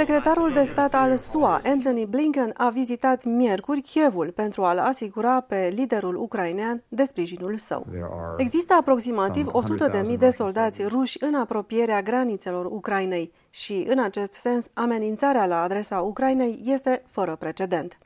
Secretarul de stat al SUA, Anthony Blinken, a vizitat miercuri Kievul pentru a-l asigura pe liderul ucrainean de sprijinul său. Există aproximativ 100.000 de soldați ruși în apropierea granițelor Ucrainei și, în acest sens, amenințarea la adresa Ucrainei este fără precedent.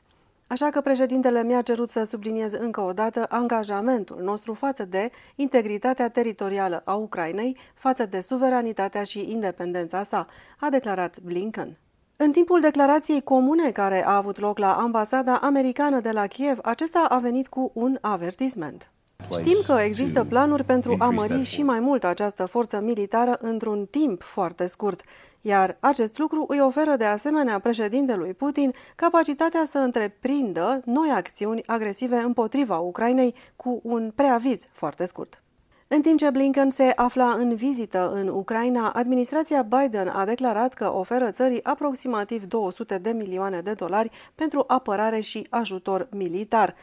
Așa că președintele mi-a cerut să subliniez încă o dată angajamentul nostru față de integritatea teritorială a Ucrainei, față de suveranitatea și independența sa, a declarat Blinken. În timpul declarației comune care a avut loc la ambasada americană de la Kiev, acesta a venit cu un avertisment. Știm că există planuri pentru a mări și mai mult această forță militară într-un timp foarte scurt, iar acest lucru îi oferă de asemenea președintelui Putin capacitatea să întreprindă noi acțiuni agresive împotriva Ucrainei cu un preaviz foarte scurt. În timp ce Blinken se afla în vizită în Ucraina, administrația Biden a declarat că oferă țării aproximativ 200 de milioane de dolari pentru apărare și ajutor militar.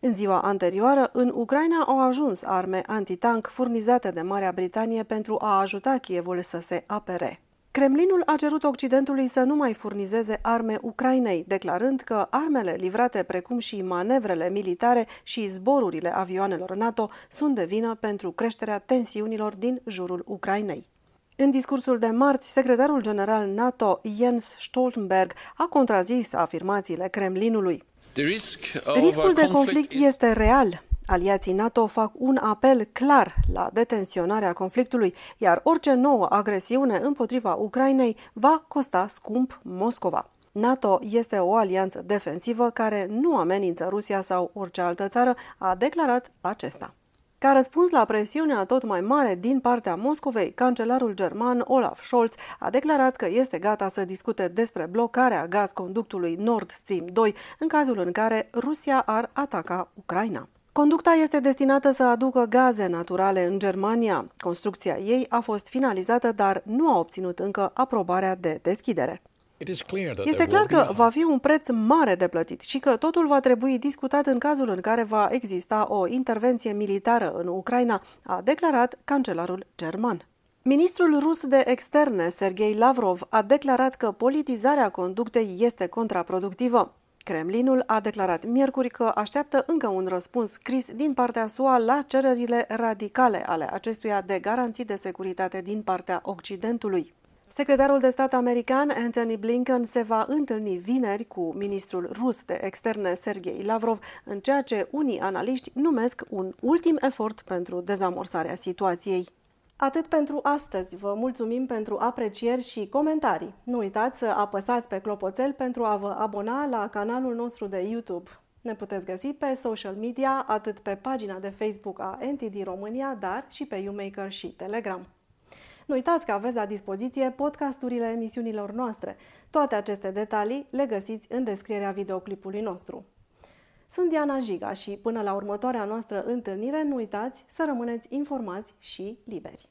În ziua anterioară, în Ucraina au ajuns arme antitank furnizate de Marea Britanie pentru a ajuta Kievul să se apere. Kremlinul a cerut Occidentului să nu mai furnizeze arme Ucrainei, declarând că armele livrate precum și manevrele militare și zborurile avioanelor NATO sunt de vină pentru creșterea tensiunilor din jurul Ucrainei. În discursul de marți, secretarul general NATO Jens Stoltenberg a contrazis afirmațiile Kremlinului. Riscul de conflict este real. Aliații NATO fac un apel clar la detenționarea conflictului, iar orice nouă agresiune împotriva Ucrainei va costa scump Moscova. NATO este o alianță defensivă care nu amenință Rusia sau orice altă țară, a declarat acesta. Ca răspuns la presiunea tot mai mare din partea Moscovei, cancelarul german Olaf Scholz a declarat că este gata să discute despre blocarea gazconductului Nord Stream 2 în cazul în care Rusia ar ataca Ucraina. Conducta este destinată să aducă gaze naturale în Germania. Construcția ei a fost finalizată, dar nu a obținut încă aprobarea de deschidere. Este clar că va fi un preț mare de plătit și că totul va trebui discutat în cazul în care va exista o intervenție militară în Ucraina, a declarat cancelarul german. Ministrul rus de externe, Sergei Lavrov, a declarat că politizarea conductei este contraproductivă. Kremlinul a declarat miercuri că așteaptă încă un răspuns scris din partea SUA la cererile radicale ale acestuia de garanții de securitate din partea Occidentului. Secretarul de stat american Anthony Blinken se va întâlni vineri cu ministrul rus de externe Sergei Lavrov în ceea ce unii analiști numesc un ultim efort pentru dezamorsarea situației. Atât pentru astăzi. Vă mulțumim pentru aprecieri și comentarii. Nu uitați să apăsați pe clopoțel pentru a vă abona la canalul nostru de YouTube. Ne puteți găsi pe social media, atât pe pagina de Facebook a NTD România, dar și pe YouMaker și Telegram. Nu uitați că aveți la dispoziție podcasturile emisiunilor noastre. Toate aceste detalii le găsiți în descrierea videoclipului nostru. Sunt Diana Jiga și până la următoarea noastră întâlnire, nu uitați să rămâneți informați și liberi.